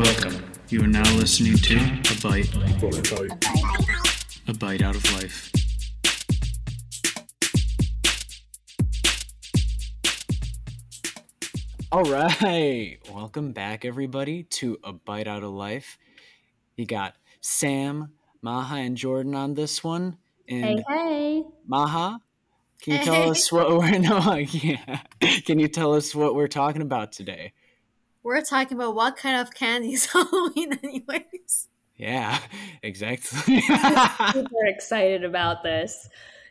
Welcome. You are now listening to A Bite. A Bite Out of Life. All right. Welcome back, everybody, to A Bite Out of Life. You got Sam, Maha, and Jordan on this one. And Hey, hey. Maha, can you tell us what we're no, yeah. Can you tell us what we're talking about today? We're talking about what kind of candy is Halloween, anyways. Yeah, exactly. Super excited about this.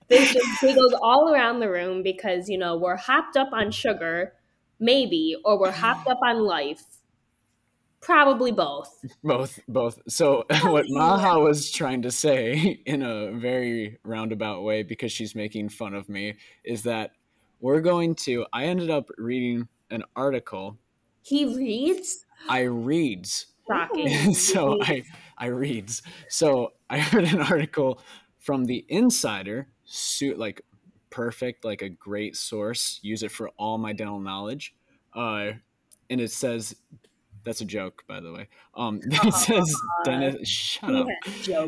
This just giggles all around the room because, you know, we're hopped up on sugar, maybe, or we're hopped up on life. Probably both. both, both. So what. Maha was trying to say in a very roundabout way, because she's making fun of me, is that we're going to. I ended up reading an article. He reads? I reads Shocking. so I I reads. So I heard an article from the Insider, suit like perfect, like a great source. Use it for all my dental knowledge. Uh, and it says that's a joke, by the way. Um, it says dentists. Shut up.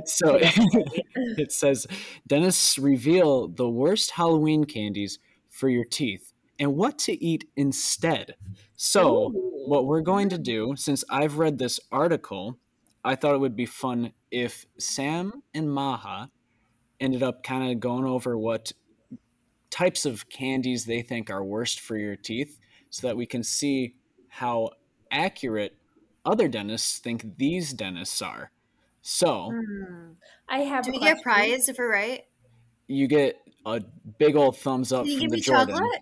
So it says dentists reveal the worst Halloween candies for your teeth and what to eat instead. So Ooh. what we're going to do, since I've read this article, I thought it would be fun if Sam and Maha ended up kind of going over what types of candies they think are worst for your teeth so that we can see how accurate other dentists think these dentists are. So hmm. I have Do a we get a prize if we're right? you get a big old thumbs up Can you from give the me Jordan. chocolate?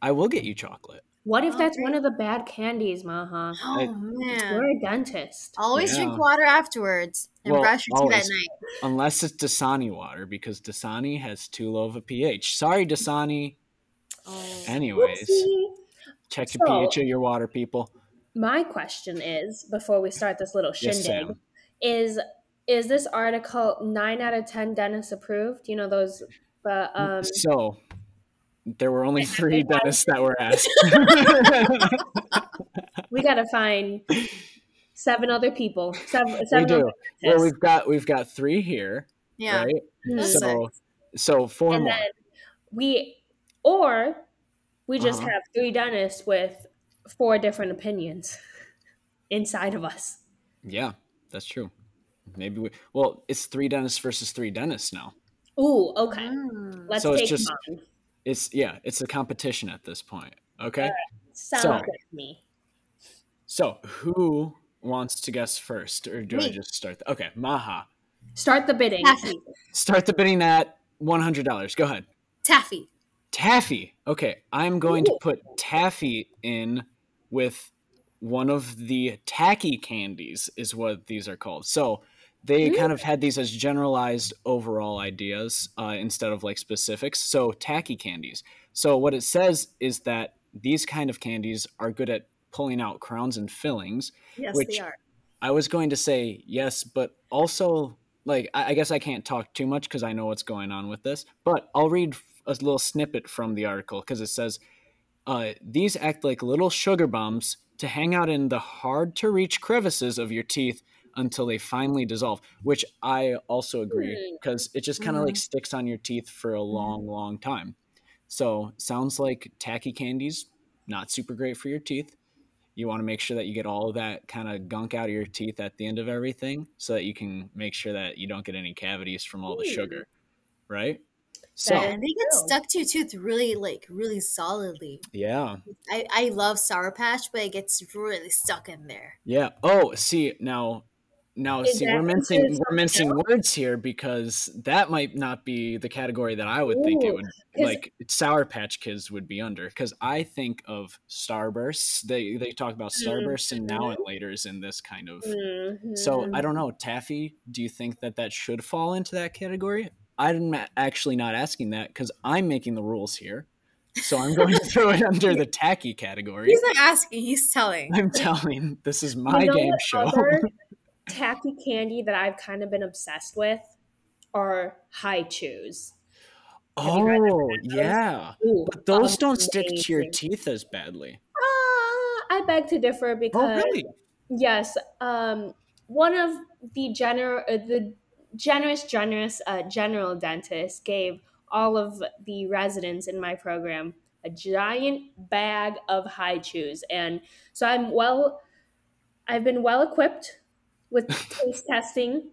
I will get you chocolate. What if that's Okay. one of the bad candies, Maha? Oh I- man. You're a dentist. Always Yeah. drink water afterwards and Well, brush your teeth at night. Unless it's Dasani water, because Dasani has too low of a pH. Sorry, Dasani. Oh. Anyways, Whoopsie. check your So- pH of your water, people. My question is, before we start this little shindig, Sam. is is this article nine out of ten dentists approved? You know those, but um, so, there were only three dentists that were asked. we gotta find seven other people. Seven, we seven do. Well, we've got we've got three here, Yeah. right? Hmm. That's So, so four and more. then we, or we just Uh-huh. have three dentists with four different opinions inside of us. Yeah, that's true. Maybe we. Well, it's three dentists versus three dentists now. Ooh, okay. Mm. Let's So it's take just- them on. It's yeah, it's a competition at this point. Okay. Sounds so- good me. So who wants to guess first, or do I just start? The, okay, Maha, Start the bidding. Taffy. start the bidding at one hundred dollars. Go ahead. Taffy. Taffy. Okay, I'm going to put taffy in with one of the tacky candies, is what these are called. So they kind of had these as generalized overall ideas uh, instead of like specifics. So tacky candies. So what it says is that these kind of candies are good at pulling out crowns and fillings. Yes, Which- they are. I was going to say yes, but also like I, I guess I can't talk too much because I know what's going on with this. But I'll read a little snippet from the article because it says uh, these act like little sugar bombs to hang out in the hard to reach crevices of your teeth until they finally dissolve. Which I also agree Hmm. because it just kind of like mm-hmm. sticks on your teeth for a mm-hmm. long, long time. So sounds like tacky candies, not super great for your teeth you want to make sure that you get all of that kind of gunk out of your teeth at the end of everything so that you can make sure that you don't get any cavities from all the hmm. sugar right so And they get stuck to your tooth really, like, really solidly. yeah I, I love Sour Patch, but it gets really stuck in there. yeah oh see now now Is see we're mincing we're mincing words here because that might not be the category that i would think it would like sour patch kids would be under because i think of starbursts they they talk about starbursts and now and later's in this kind of So Mhm. I don't know, Taffy. Do you think that that should fall into that category? I'm actually not asking that because I'm making the rules here. So I'm going to throw it under the tacky category. He's not asking, he's telling. I'm telling this is my You know game show. other tacky candy that I've kind of been obsessed with are Hi-Chews. you guys ever oh yeah, Ooh, but those don't stick to your teeth as badly. Ah, I beg to differ because Oh because really? Yes, um, one of the gener- uh, the generous, generous uh, general dentist gave all of the residents in my program a giant bag of Hi-Chews, and so I'm well. I've been well equipped with taste testing.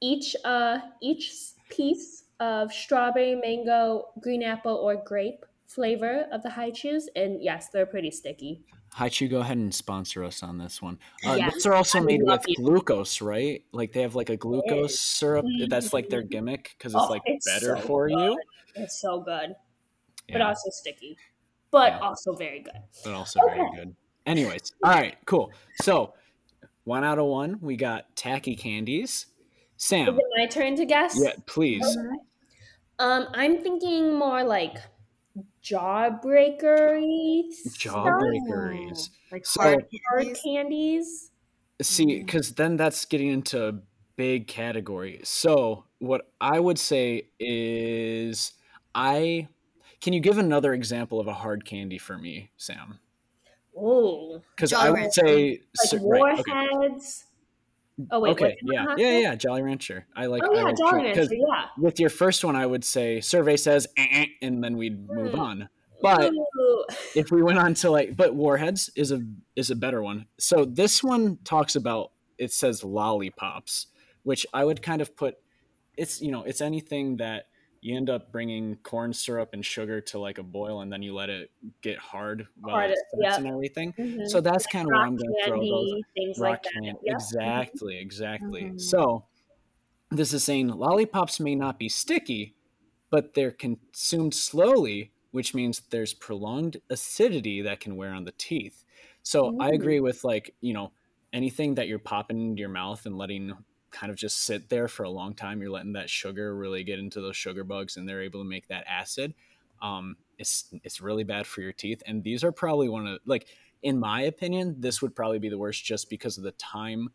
Each uh, each piece of strawberry, mango, green apple, or grape flavor of the chews, and yes, they're pretty sticky. Hi-Chew, go ahead and sponsor us on this one. Uh, Yes, those are also I made with you. glucose, right? Like they have like a glucose syrup. That's like their gimmick because it's Oh, like it's better so for you. It's so good. but also sticky, but Yeah. also very good. but also very good. Anyways, all right, cool. So one out of one, we got tacky candies. Sam. Is Sam, it my turn to guess? yeah, please. Mhm. Um, I'm thinking more like jawbreakery, stuff, Jawbreakeries. Like So- hard hard candies. candies. See, because then that's getting into a big category. So what I would say is, I can you give another example of a hard candy for me, Sam? Ooh, Because Jolly I would Rancher. say, like cer- right, okay, warheads. Oh wait, okay, what's yeah, yeah, yeah, Jolly Rancher. I like. Oh yeah, like Jolly Rancher. Yeah. with your first one, I would say survey says, eh, eh, and then we'd move Hmm. on. But Ooh. if we went on to like, but warheads is a is a better one. So this one talks about it says lollipops, which I would kind of put. It's you know it's anything that you end up bringing corn syrup and sugar to like a boil, and then you let it get hard while Hard, it sets yep. and everything. Mhm. So that's kind of where I'm going to throw those things rock like that. Yep. Mm-hmm. Exactly, exactly. Mhm. So this is saying lollipops may not be sticky, but they're consumed slowly, which means there's prolonged acidity that can wear on the teeth. So I agree with like, you know, anything that you're popping into your mouth and letting kind of just sit there for a long time, you're letting that sugar really get into those sugar bugs and they're able to make that acid. Um, it's it's really bad for your teeth. And these are probably one of like in my opinion, this would probably be the worst just because of the time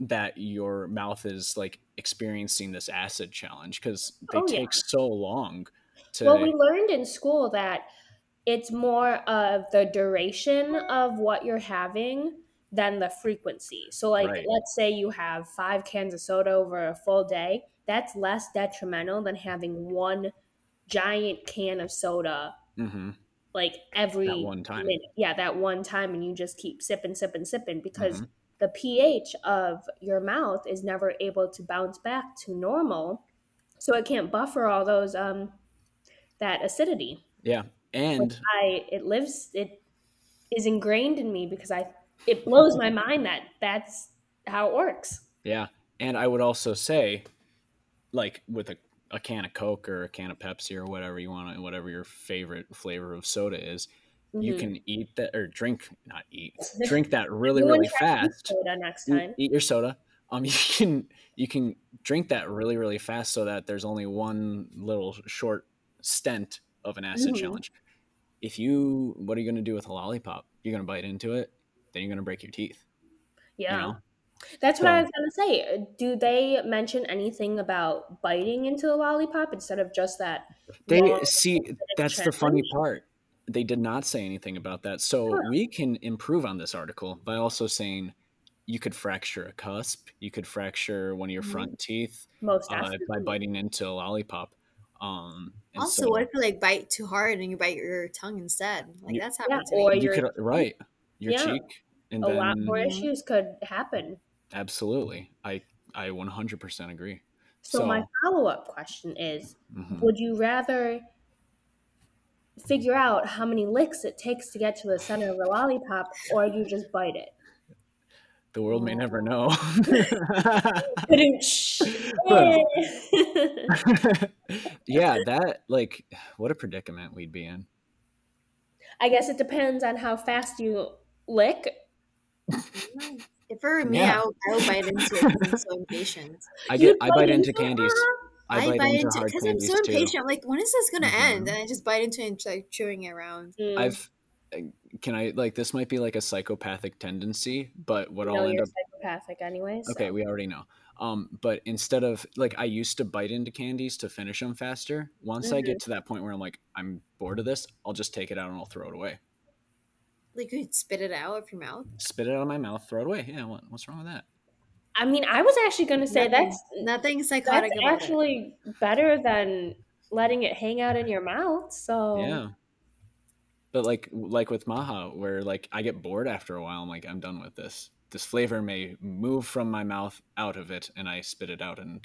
that your mouth is like experiencing this acid challenge because they Oh, yeah. take so long to Well, we learned in school that it's more of the duration of what you're having than the frequency. So, like, Right. let's say you have five cans of soda over a full day, that's less detrimental than having one giant can of soda hmm like every That one time. minute. Yeah, that one time, and you just keep sipping, sipping, sipping because Mhm. the pH of your mouth is never able to bounce back to normal, so it can't buffer all those um that acidity. yeah and I it lives it is ingrained in me because I it blows my mind that that's how it works. yeah and i would also say like with a, a can of coke or a can of pepsi or whatever you want to whatever your favorite flavor of soda is you Mhm. can eat that or drink not eat drink that really really eat fast soda next time. eat your soda um you can you can drink that really really fast so that there's only one little short stent of an acid Mhm. challenge if you what are you going to do with a lollipop you're going to bite into it then you're going to break your teeth Yeah. you know That's what I was gonna say. Do they mention anything about biting into the lollipop instead of just that? they see that's the funny part they did not say anything about that so Huh. we can improve on this article by also saying you could fracture a cusp you could fracture one of your Mhm. front teeth Most uh, by biting into a lollipop um Also, so what if you like bite too hard and you bite your tongue instead? Like You- that's Yeah, happened to or me. you your could right your Yeah. cheek and a then lot more issues could happen. absolutely i i 100% agree So, So- my follow up question is: Mhm. Would you rather figure out how many licks it takes to get to the center of the lollipop, or you just bite it? the world may never know yeah that like what a predicament we'd be in I guess it depends on how fast you lick. If it were me, Yeah. I'll, I would bite into it 'cause I'm so impatient. i get i bite into candies i, bite, into hard because I'm candies so too impatient. I'm like, when is this gonna Mhm. end? And I just bite into it and like chewing it around. Mm. i've uh, can i like this might be like a psychopathic tendency but what You i'll end you're up psychopathic anyway. so- okay we already know um but instead of like i used to bite into candies to finish them faster once i Mhm. get to that point where i'm like i'm bored of this i'll just take it out and i'll throw it away Like you'd spit it out of your mouth. Spit it out of my mouth, throw it away. Yeah, what, what's wrong with that? I mean, I was actually going to say Nothing- that's nothing psychotic that's about it. actually better than letting it hang out in your mouth. So Yeah. But like like with Maha, where like I get bored after a while, I'm like, I'm done with this. This flavor may move from my mouth out of it, and I spit it out and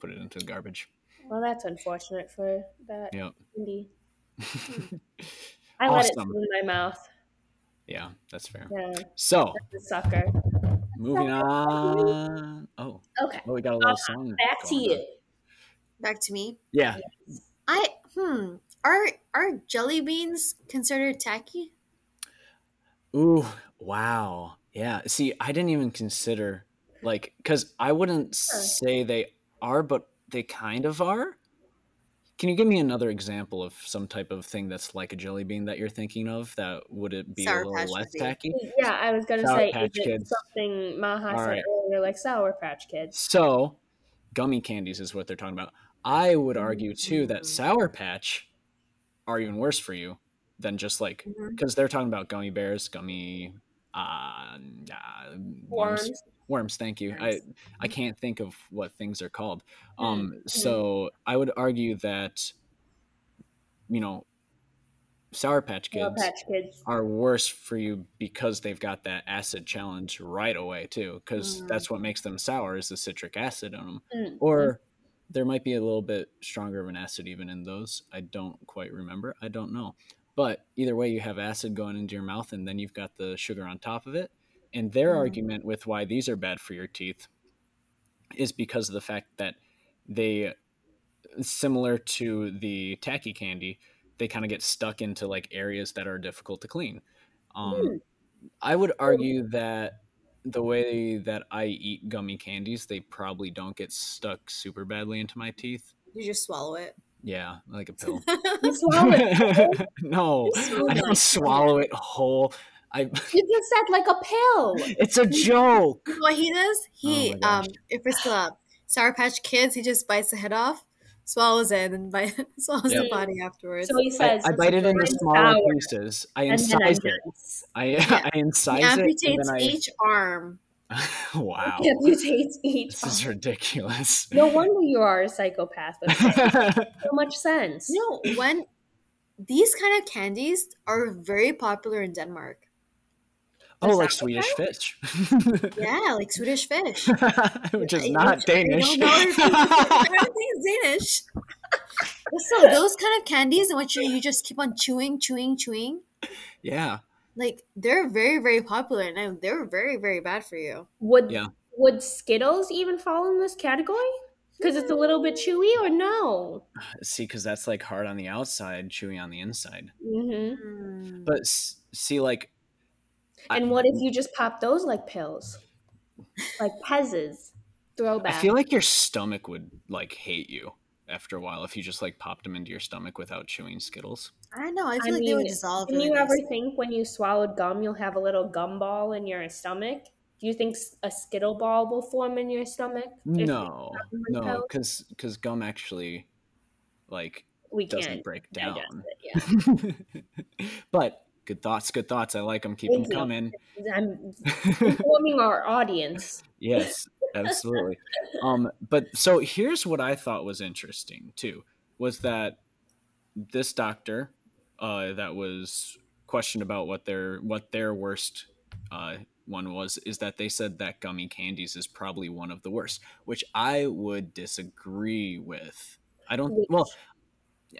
put it into the garbage. well, that's unfortunate for that Yep. candy. I let it sit in my mouth. Yeah, that's fair. Yeah, So the sucker. moving on. Oh, Okay, well, we got a little song. Uh, back to going on. you. Back to me. Yeah, I hmm. Are are jelly beans considered tacky? Ooh, wow. Yeah. See, I didn't even consider like cuz I wouldn't Sure. say they are, but they kind of are. Can you give me another example of some type of thing that's like a jelly bean that you're thinking of that would it be Sour a little Patch less would tacky? Yeah, I was gonna Sour say Patch is it Kids. something Maha All said right. earlier, like Sour Patch Kids. So, gummy candies is what they're talking about. I would argue too that Mm. Sour Patch are even worse for you than just like because they're talking about gummy bears, gummy uh, uh, worms. Worms. Worms thank you i Worms. i can't think of what things are called Hmm. um so i would argue that you know sour patch kids, Sour Patch Kids. are worse for you because they've got that acid challenge right away too because Mm. that's what makes them sour is the citric acid on them Mm. or there might be a little bit stronger of an acid even in those i don't quite remember i don't know but either way you have acid going into your mouth and then you've got the sugar on top of it and their Mm. argument with why these are bad for your teeth is because of the fact that they similar to the tacky candy they kind of get stuck into like areas that are difficult to clean um, Hmm. i would argue that the way that i eat gummy candies they probably don't get stuck super badly into my teeth You just swallow it. yeah like a pill swallow it. no i don't swallow it whole i You just said like a pill. it's a joke You know what he does? He Oh my gosh. um if it's uh, Sour Patch Kids, he just bites the head off, swallows it, and bite, swallows Yep. the body afterwards. So he says I bite it into smaller sour," pieces i and then I incise it i Yeah. i incise he it and amputates then I, each arm. wow Amputates each. Arm. This is ridiculous No wonder you are a psychopath. That makes so much sense. You know, when these kind of candies are very popular in Denmark. Oh Is like that swedish fish Yeah, like Swedish fish. which is I- not which I danish don't know I don't think it's Danish. But still, those kind of candies in which you, you just keep on chewing, chewing, chewing, yeah like they're very, very popular, and they're very, very bad for you. Would Yeah. would Skittles even fall in this category? Because it's a little bit chewy, or no? see because that's like hard on the outside chewy on the inside hmm but see like I- And what if you just pop those like pills, like Pez's? Throwback? I feel like your stomach would like hate you after a while if you just like popped them into your stomach without chewing Skittles. I don't know. I I feel like they would dissolve. Can really you ever think when you swallowed gum, you'll have a little gum ball in your stomach? Do you think a Skittle ball will form in your stomach? No, no, because because gum actually like we doesn't can't break down. it. Yeah. but good thoughts, good thoughts. I like them. Keep them Thank you. coming. I'm informing our audience. Yes, absolutely. um, but so here's what I thought was interesting too was that this doctor uh, that was questioned about what their what their worst uh, one was is that they said that gummy candies is probably one of the worst, which I would disagree with. I don't. Well,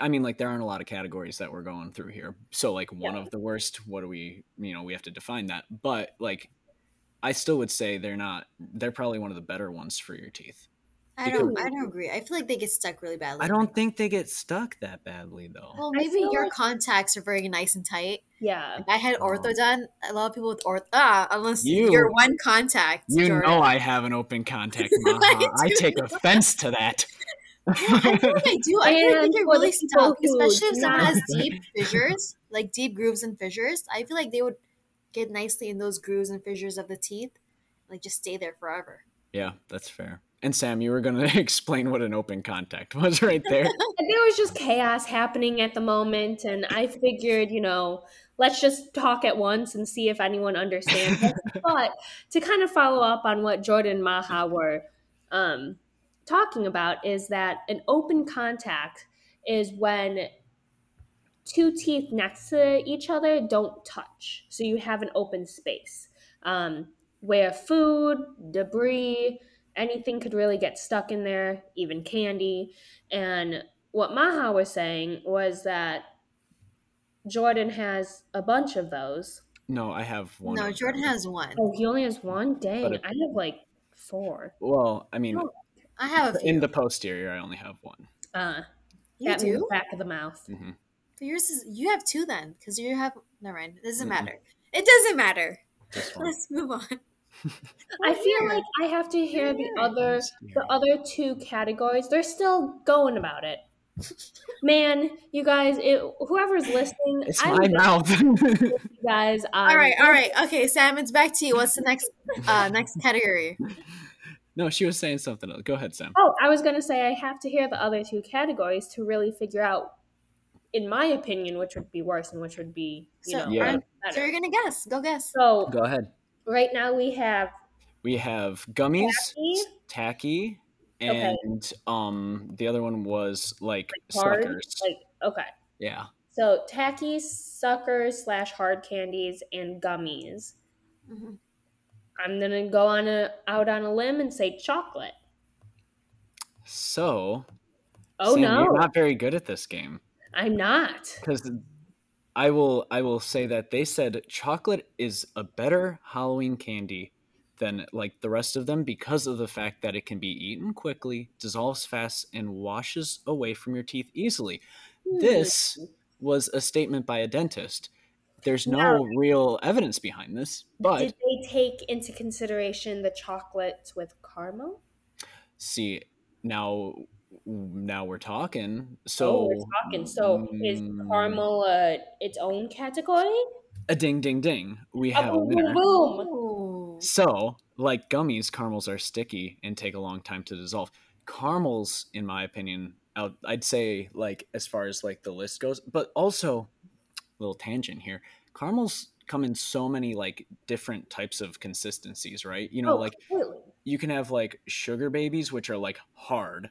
I mean, like there aren't a lot of categories that we're going through here. So, like one Yeah. of the worst. What do we? You know, we have to define that. But like, I still would say they're not. They're probably one of the better ones for your teeth. I don't. I don't agree. I feel like they get stuck really badly. I don't think they get stuck that badly though. Well, maybe your like- contacts are very nice and tight. Yeah. I had Oh. ortho done. A lot of people with ortho, ah, unless You- you, are one contact. You Jordan. know I have an open contact, I Maha. I do take offense to that. I feel like I do. I feel like they get for the really people stuck, especially if do someone has deep fissures, like deep grooves and fissures. I feel like they would get nicely in those grooves and fissures of the teeth, like just stay there forever. Yeah, that's fair. And Sam, you were going to explain what an open contact was right there. there was just chaos happening at the moment, and I figured, you know, let's just talk at once and see if anyone understands. but to kind of follow up on what Jordan and Maha were um, talking about, is that an open contact is when two teeth next to each other don't touch. So you have an open space um, where food, debris, anything could really get stuck in there, even candy. And what Maha was saying was that Jordan has a bunch of those. No, I have one. no, Jordan has one. Oh, he only has one? Dang, it- I have like four. Well, I mean, Oh. I have a few. in the posterior, I only have one. Uh, you that means do? back of the mouth. hmm But yours is you have two then, because you have. Never mind. It doesn't Mm-mm. matter. It doesn't matter. Let's move on. I feel Here. like I have to hear the other the other two categories. They're still going about it. Man, you guys, it, whoever's listening, It's I my mouth. you guys. Um, all right, all right, okay, Sam. It's back to you. What's the next uh next category? No, she was saying something else. Go ahead, Sam. Oh, I was gonna say I have to hear the other two categories to really figure out, in my opinion, which would be worse and which would be you So, know Yeah. So you're gonna guess. Go guess. So Go ahead. right now we have We have gummies, Tacky? tacky, Okay. and um, the other one was like hard, suckers. like okay. yeah. So tacky suckers slash hard candies and gummies. Mhm. I'm gonna go on a out on a limb and say chocolate. So. Oh Sam, no, You're not very good at this game I'm not. because I will. I will say that they said chocolate is a better Halloween candy than like the rest of them because of the fact that it can be eaten quickly, dissolves fast, and washes away from your teeth easily. Hmm. This was a statement by a dentist. There's no Now- real evidence behind this, but Did they take into consideration the chocolates with caramel? see now now we're talking. oh, So we're talking. So is mm, caramel uh, its own category? a ding ding ding. We have a boom, boom, winner. boom. Ooh. So, like gummies, caramels are sticky and take a long time to dissolve. Caramels, in my opinion, I'd say like as far as like the list goes, but also little tangent here. Caramels come in so many like different types of consistencies, right? You know, Oh, like you can have like sugar babies, which are like hard,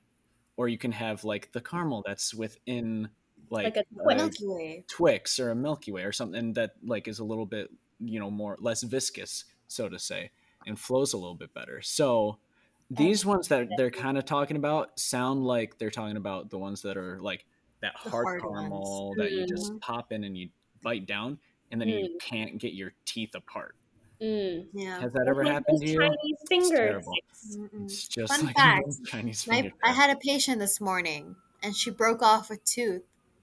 or you can have like the caramel that's within like, Like a Twix. Milky Way. Twix or a Milky Way or something that like is a little bit you know more less viscous, so to say, and flows a little bit better. So these ones that they're kind of talking about sound like they're talking about the ones that are like that hard, hard caramel that you just Mhm. pop in and you bite down and then you can't get your teeth apart. Mm. Yeah. Has that ever happened to you? Chinese fingers. terrible. It's just Fun like fact, Chinese My, finger. I had a patient this morning, and she broke off a tooth,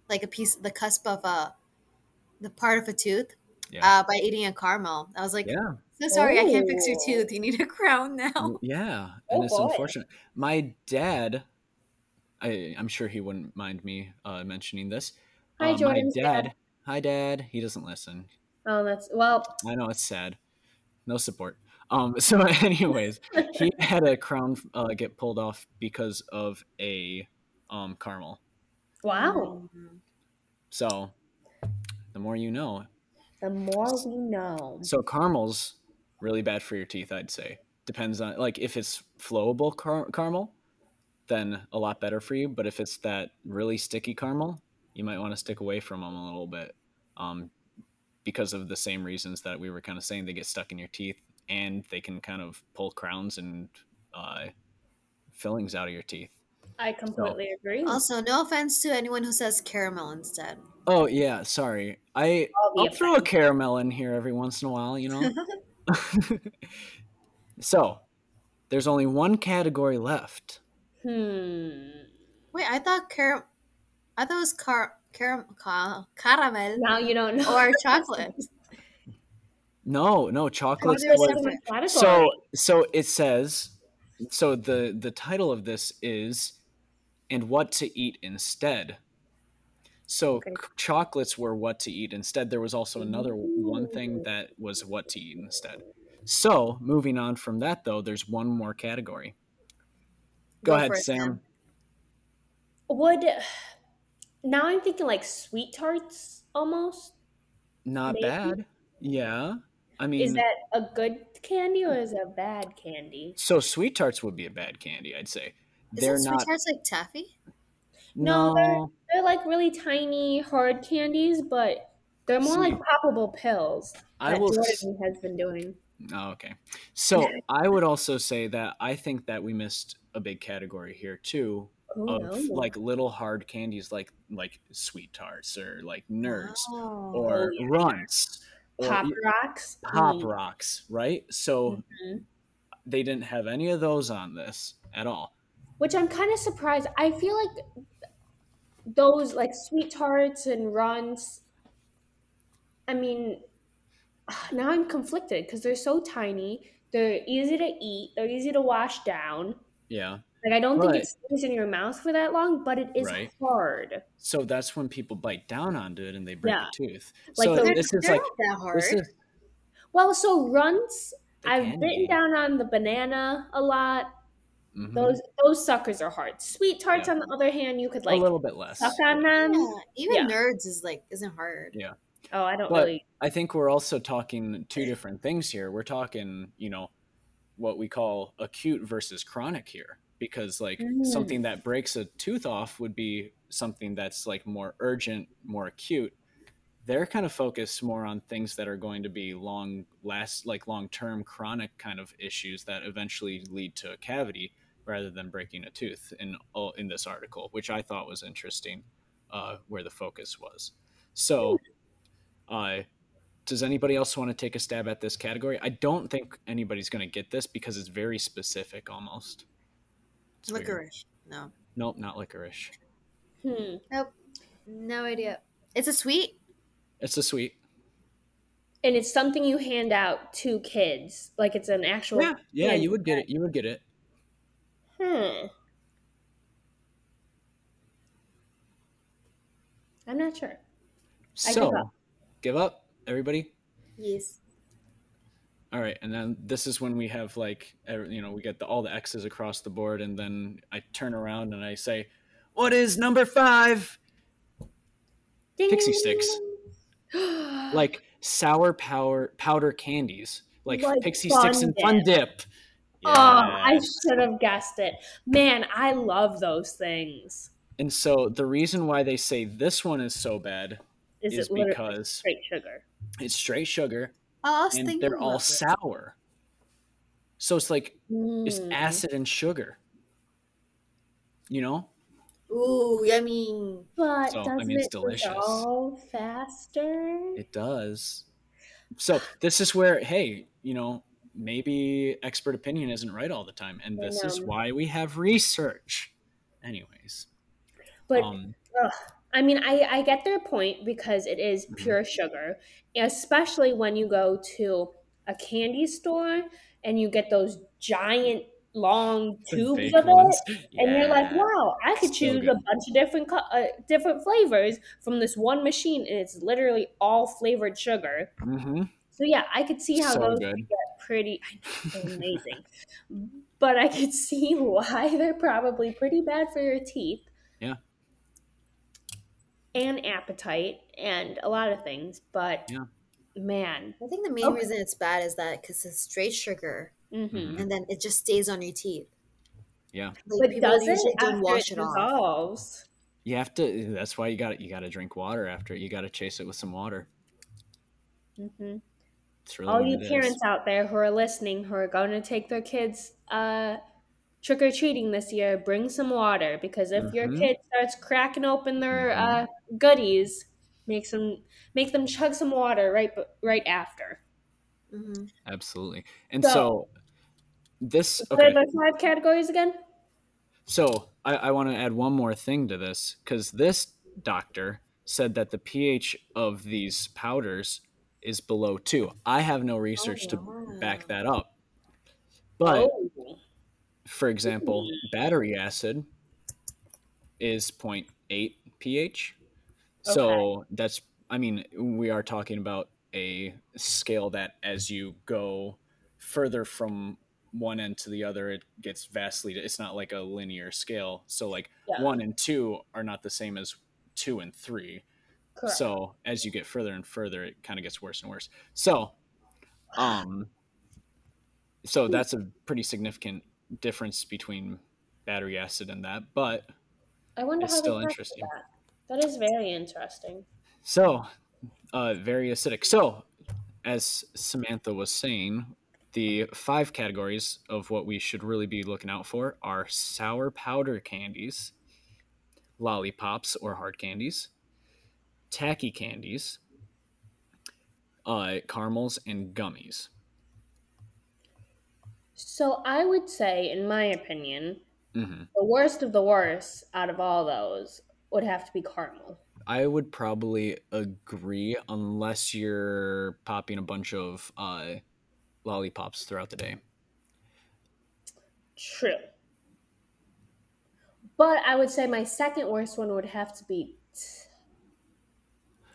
like a piece, the cusp of a, the part of a tooth, Yeah. uh, by eating a caramel. I was like, yeah. so sorry, I can't fix your Oh. tooth. You need a crown now. Mm, Yeah, Oh, and it's boy. unfortunate. My dad, I, I'm sure he wouldn't mind me uh, mentioning this. Hi, Uh, my dad. dad. Hi, dad. He doesn't listen. Oh, that's well. I know it's sad. No support. Um. So, anyways, he had a crown uh, get pulled off because of a um caramel. Wow. So, the more you know. The more we know. So caramels really bad for your teeth. I'd say depends on like if it's flowable car- caramel, then a lot better for you. But if it's that really sticky caramel, you might want to stick away from them a little bit, um, because of the same reasons that we were kind of saying. They get stuck in your teeth, and they can kind of pull crowns and uh, fillings out of your teeth. I completely agree. Also, no offense to anyone who says caramel instead. Oh yeah, sorry. I All the I'll throw a caramel in here every once in a while, you know. so, there's only one category left. Hmm. Wait, I thought car, I thought it was car, car, car caramel Now you don't know. or chocolate. No, no, chocolate. there's was a different category. so so it says so the the title of this is and what to eat instead. So Okay. c- chocolates were what to eat instead. There was also another one thing that was what to eat instead. So moving on from that though, there's one more category. Go, Go ahead, for it, Sam. Sam. Would now I'm thinking like SweeTarts almost. Not Maybe. bad. Yeah. I mean, Is that a good candy or is it a bad candy? so SweeTarts would be a bad candy, I'd say. They're Isn't tarts like taffy? No, No, They're like really tiny, hard candies, but they're more like See, poppable pills. I that will. s- Jordan has been doing. Oh, okay. So I would also say that I think that we missed a big category here too Oh of no! like little hard candies like like SweeTarts or like nerds Oh. or yeah. runts or Pop rocks. pop Mm. rocks, right? So Mhm. they didn't have any of those on this at all. Which I'm kind of surprised. I feel like those like SweeTarts and runts. I mean, now I'm conflicted because they're so tiny. They're easy to eat. They're easy to wash down. Yeah. Like I don't think But- it stays in your mouth for that long, but it is Right. hard. So that's when people bite down onto it and they break Yeah. a tooth. Like so They're, this is they're like that hard. this is Well, so runts. They I've can bitten down on the banana a lot. mhm, Those those suckers are hard. SweeTarts, Yeah. on the other hand, you could like a little bit less. suck on them. yeah, even yeah. nerds is like isn't hard. Yeah. Oh, I don't But- really. I think we're also talking two different things here. We're talking, you know, what we call acute versus chronic here. Because like Mm. something that breaks a tooth off would be something that's like more urgent, more acute. They're kind of focused more on things that are going to be long last like long term chronic kind of issues that eventually lead to a cavity rather than breaking a tooth in all in this article, which I thought was interesting, uh, where the focus was. So uh does anybody else want to take a stab at this category? I don't think anybody's going to get this because it's very specific almost. It's weird. Licorice. No. Nope, not licorice. Hmm. Nope. No idea. It's a sweet. It's a sweet. And it's something you hand out to kids. Like it's an actual. Yeah, yeah, you would get it. You would get it. Hmm. I'm not sure. I give So, up. give up, everybody. Yes. All right, and then this is when we have like, you know, we get the, all the X's across the board, and then I turn around and I say, "What is number five? Ding, Pixy Stix. Like sour powder powder candies, like, Like Pixy Stix and Dip. Fun Dip." Oh, I should have guessed it. Man, I love those things. And so the reason why they say this one is so bad Is, is because straight sugar? it's straight sugar and they're all about it. sour. So it's like it's Mm. acid and sugar. You know? Ooh, yummy. But So, I doesn't mean, it's it delicious. dissolve faster? It does. So this is where, hey, you know, maybe expert opinion isn't right all the time. And this is why we have research. Anyways. But um I mean, I, I get their point because it is Mm-hmm. pure sugar, especially when you go to a candy store and you get those giant long tubes of it. ones. And you're like, wow, I could So choose a bunch of different co- uh, different flavors from this one machine, and it's literally all flavored sugar. Mhm. So yeah, I could see how So those good. get pretty amazing. but I could see why they're probably pretty bad for your teeth. Yeah. And appetite and a lot of things, but Yeah. man, I think the main Okay. reason it's bad is that because it's straight sugar, hmm Mhm. and then it just stays on your teeth. Yeah. Like but does it don't after wash it it off. dissolves? You have to that's why you got you got to drink water after it. You got to chase it with some water. hmm It's really all you it is. parents out there who are listening who are going to take their kids uh, trick or treating this year, bring some water because if your Mhm. kid starts cracking open their Mhm. uh, goodies, make some make them chug some water right right after. hmm Absolutely. And So- so, this What are okay. those five categories again? So I, I want to add one more thing to this because this doctor said that the pH of these powders is below two. I have no research to back that up. But oh, for example, battery acid is 0.8 pH. So that's, I mean, we are talking about a scale that as you go further from one end to the other, it gets vastly. It's not like a linear scale. So like Yeah. one and two are not the same as two and three. Correct. So as you get further and further, it kind of gets worse and worse. So, um, so that's a pretty significant difference between battery acid and that. But I wonder it's how still interesting. That. that is very interesting. so, uh, very acidic. So, as Samantha was saying, the five categories of what we should really be looking out for are sour powder candies, lollipops or hard candies, tacky candies, uh, caramels, and gummies. So I would say, in my opinion, hmm the worst of the worst out of all those would have to be caramel. I would probably agree, unless you're popping a bunch of uh, lollipops throughout the day. True. But I would say my second worst one would have to be.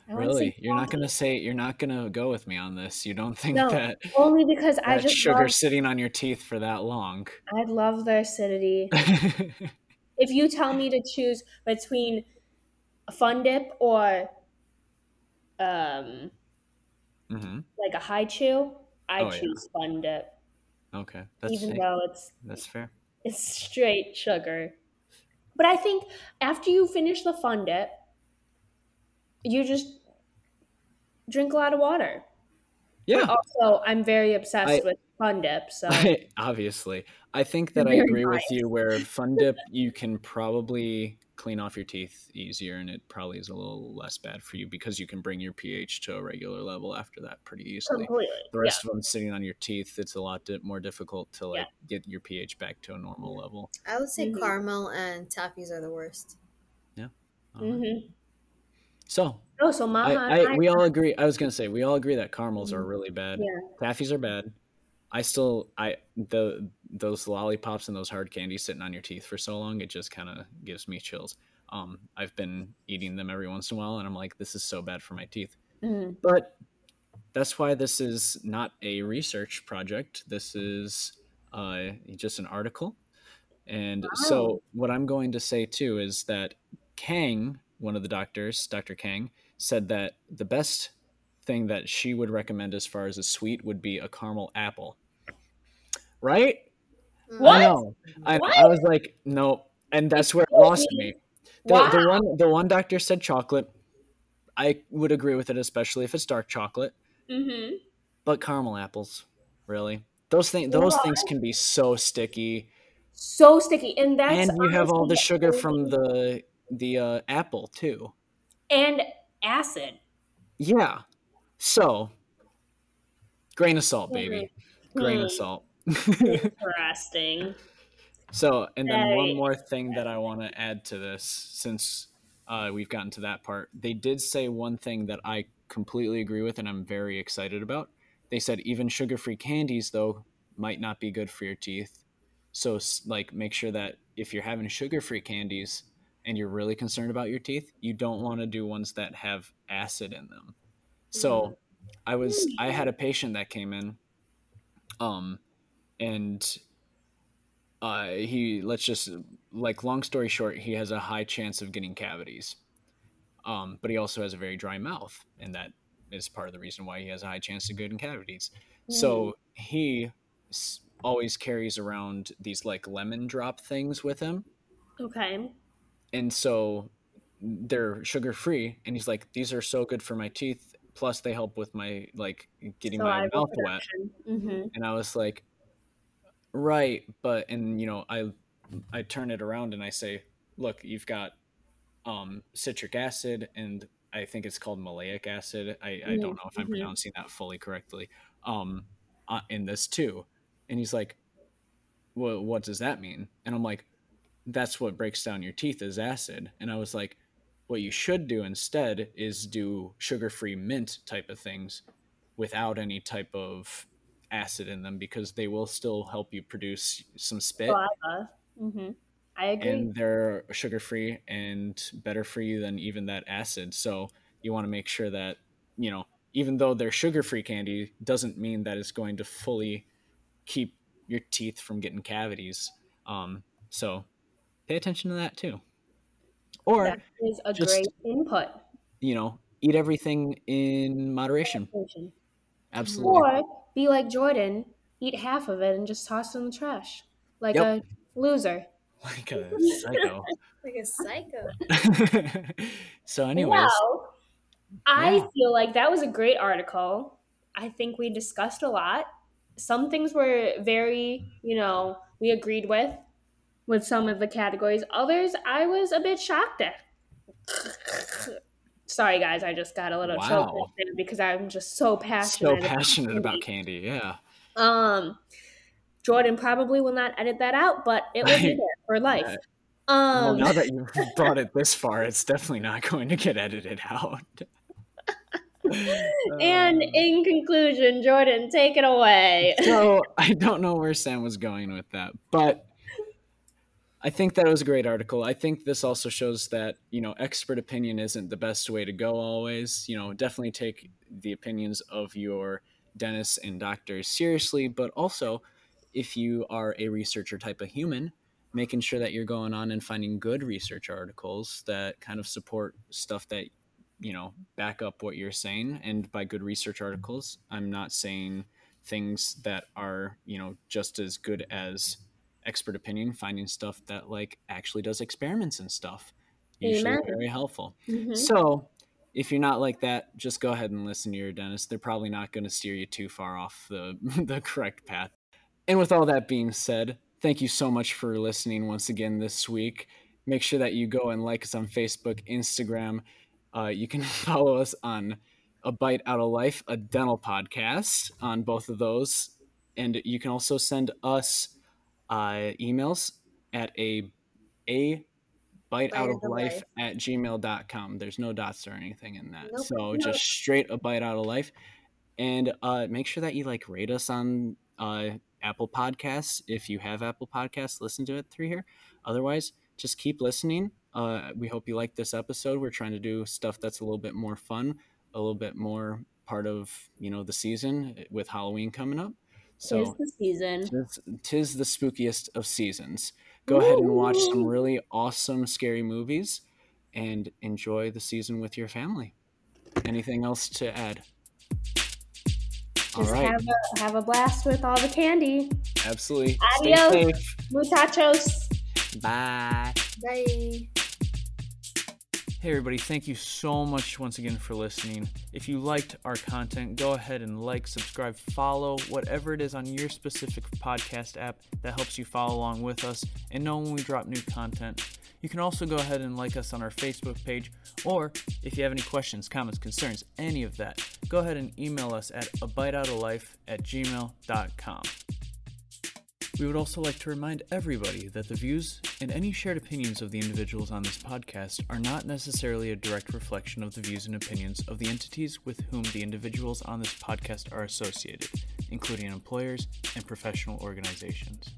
I Really, you're not gonna say you're not gonna go with me on this. You don't think No, that Only because I just sugar love, sitting on your teeth for that long. I love the acidity. if you tell me to choose between a fun dip or um hmm like a Hi-Chew, I Oh, yeah. choose fun dip. Okay, that's even hey, though it's that's fair. it's straight sugar. But I think after you finish the fun dip, you just drink a lot of water. Yeah, Also, I'm very obsessed I- with fun dip, so obviously. I think that I Very agree with you. Where Fun Dip, you can probably clean off your teeth easier, and it probably is a little less bad for you because you can bring your pH to a regular level after that pretty easily. completely. The Yeah. rest of them sitting on your teeth, it's a lot di- more difficult to like Yeah. get your pH back to a normal level. I would say Mhm. caramel and taffies are the worst. All right. hmm So Oh, so Maha, I, I, we all agree. I was gonna say we all agree that caramels are Mhm. really bad. Yeah. Taffies are bad. I still I the those lollipops and those hard candies sitting on your teeth for so long, it just kind of gives me chills. Um, I've been eating them every once in a while, and I'm like, this is so bad for my teeth. Mhm. But that's why this is not a research project. This is uh, just an article. And so, what I'm going to say too is that Kang, one of the doctors, Dr. Kang, said that the best thing that she would recommend as far as a sweet would be a caramel apple. Right? What? I. I, What? I was like, no. And that's where it lost me. The, the one the one doctor said chocolate. I would agree with it, especially if it's dark chocolate. Mm-hmm. But caramel apples, really? Those things those things can be so sticky, So sticky, and that's and you have all the sugar from the the uh, apple too. and acid. Yeah. So, grain of salt, baby. Grain of salt. Interesting. so, and then Very one more thing that I want to add to this, since uh, we've gotten to that part, they did say one thing that I completely agree with, and I'm very excited about. They said even sugar-free candies, though, might not be good for your teeth. So, like, make sure that if you're having sugar-free candies and you're really concerned about your teeth, you don't want to do ones that have acid in them. So, I was I had a patient that came in, um, and uh, he let's just like long story short, he has a high chance of getting cavities, um, but he also has a very dry mouth, and that is part of the reason why he has a high chance of getting cavities. So he always carries around these like lemon drop things with him, Okay. And so they're sugar free, and he's like, these are so good for my teeth. Plus, they help with my like getting my mouth wet Mm-hmm. and I was like, right, but and you know, I I turn it around and I say, look, you've got um, citric acid and I think it's called maleic acid. I, I don't know if I'm Mhm. pronouncing that fully correctly. Um, uh, in this too, and he's like, well, what does that mean? And I'm like, that's what breaks down your teeth is acid. And I was like, what you should do instead is do sugar-free mint type of things without any type of acid in them because they will still help you produce some spit Saliva. Mm-hmm. I agree. and they're sugar free and better for you than even that acid. So you want to make sure that, you know, even though they're sugar free candy, doesn't mean that it's going to fully keep your teeth from getting cavities. Um, so pay attention to that too. Or That is a just- great input. you know, eat everything in moderation. Absolutely. Or be like Jordan, eat half of it and just toss it in the trash. Like Yep. a loser. Like a psycho. Like a psycho. so, anyways, Well, I Yeah. feel like that was a great article. I think we discussed a lot. Some things were very, you know, we agreed with with some of the categories. Others I was a bit shocked at. Sorry guys, I just got a little choked Wow. there because I'm just so so passionate. about passionate about candy. candy. Yeah. Um Jordan probably will not edit that out, but it will be there for life. Right. well, Um now that you brought it this far, it's definitely not going to get edited out. and Uh, in conclusion, Jordan, take it away. so I don't know where Sam was going with that, but I think that was a great article. I think this also shows that you know expert opinion isn't the best way to go always. You know, definitely take the opinions of your dentists and doctors seriously, but also if you are a researcher type of human, making sure that you're going on and finding good research articles that kind of support stuff that you know back up what you're saying and by good research articles i'm not saying things that are you know just as good as expert opinion finding stuff that like actually does experiments and stuff usually Amen. very helpful. Mhm. so if you're not like that just go ahead and listen to your dentist. They're probably not going to steer you too far off the the correct path. And with all that being said thank you so much for listening once again this week. Make sure that you go and like us on facebook instagram. Uh, you can follow us on a bite out of life a dental podcast on both of those. And you can also send us uh, emails at a a bite out of life at gmail.com there's no dots or anything in that. Nope. so No. just straight a bite out of life. And uh, make sure that you like rate us on uh, apple podcasts. If you have apple podcasts listen to it through here. Otherwise just keep listening. Uh, we hope you like this episode. We're trying to do stuff that's a little bit more fun a little bit more part of you know the season with halloween coming up so Tis the season. Tis, tis the spookiest of seasons. Go ahead and watch some really awesome, scary movies and enjoy the season with your family. Anything else to add? All Just right. have a have a blast with all the candy. Absolutely. Adios. Muchachos. Bye. Bye. Hey, everybody, thank you so much once again for listening. If you liked our content, go ahead and like, subscribe, follow, whatever it is on your specific podcast app that helps you follow along with us and know when we drop new content. You can also go ahead and like us on our Facebook page, or if you have any questions, comments, concerns, any of that, go ahead and email us at a bite out of life at gmail.com. We would also like to remind everybody that the views and any shared opinions of the individuals on this podcast are not necessarily a direct reflection of the views and opinions of the entities with whom the individuals on this podcast are associated, including employers and professional organizations.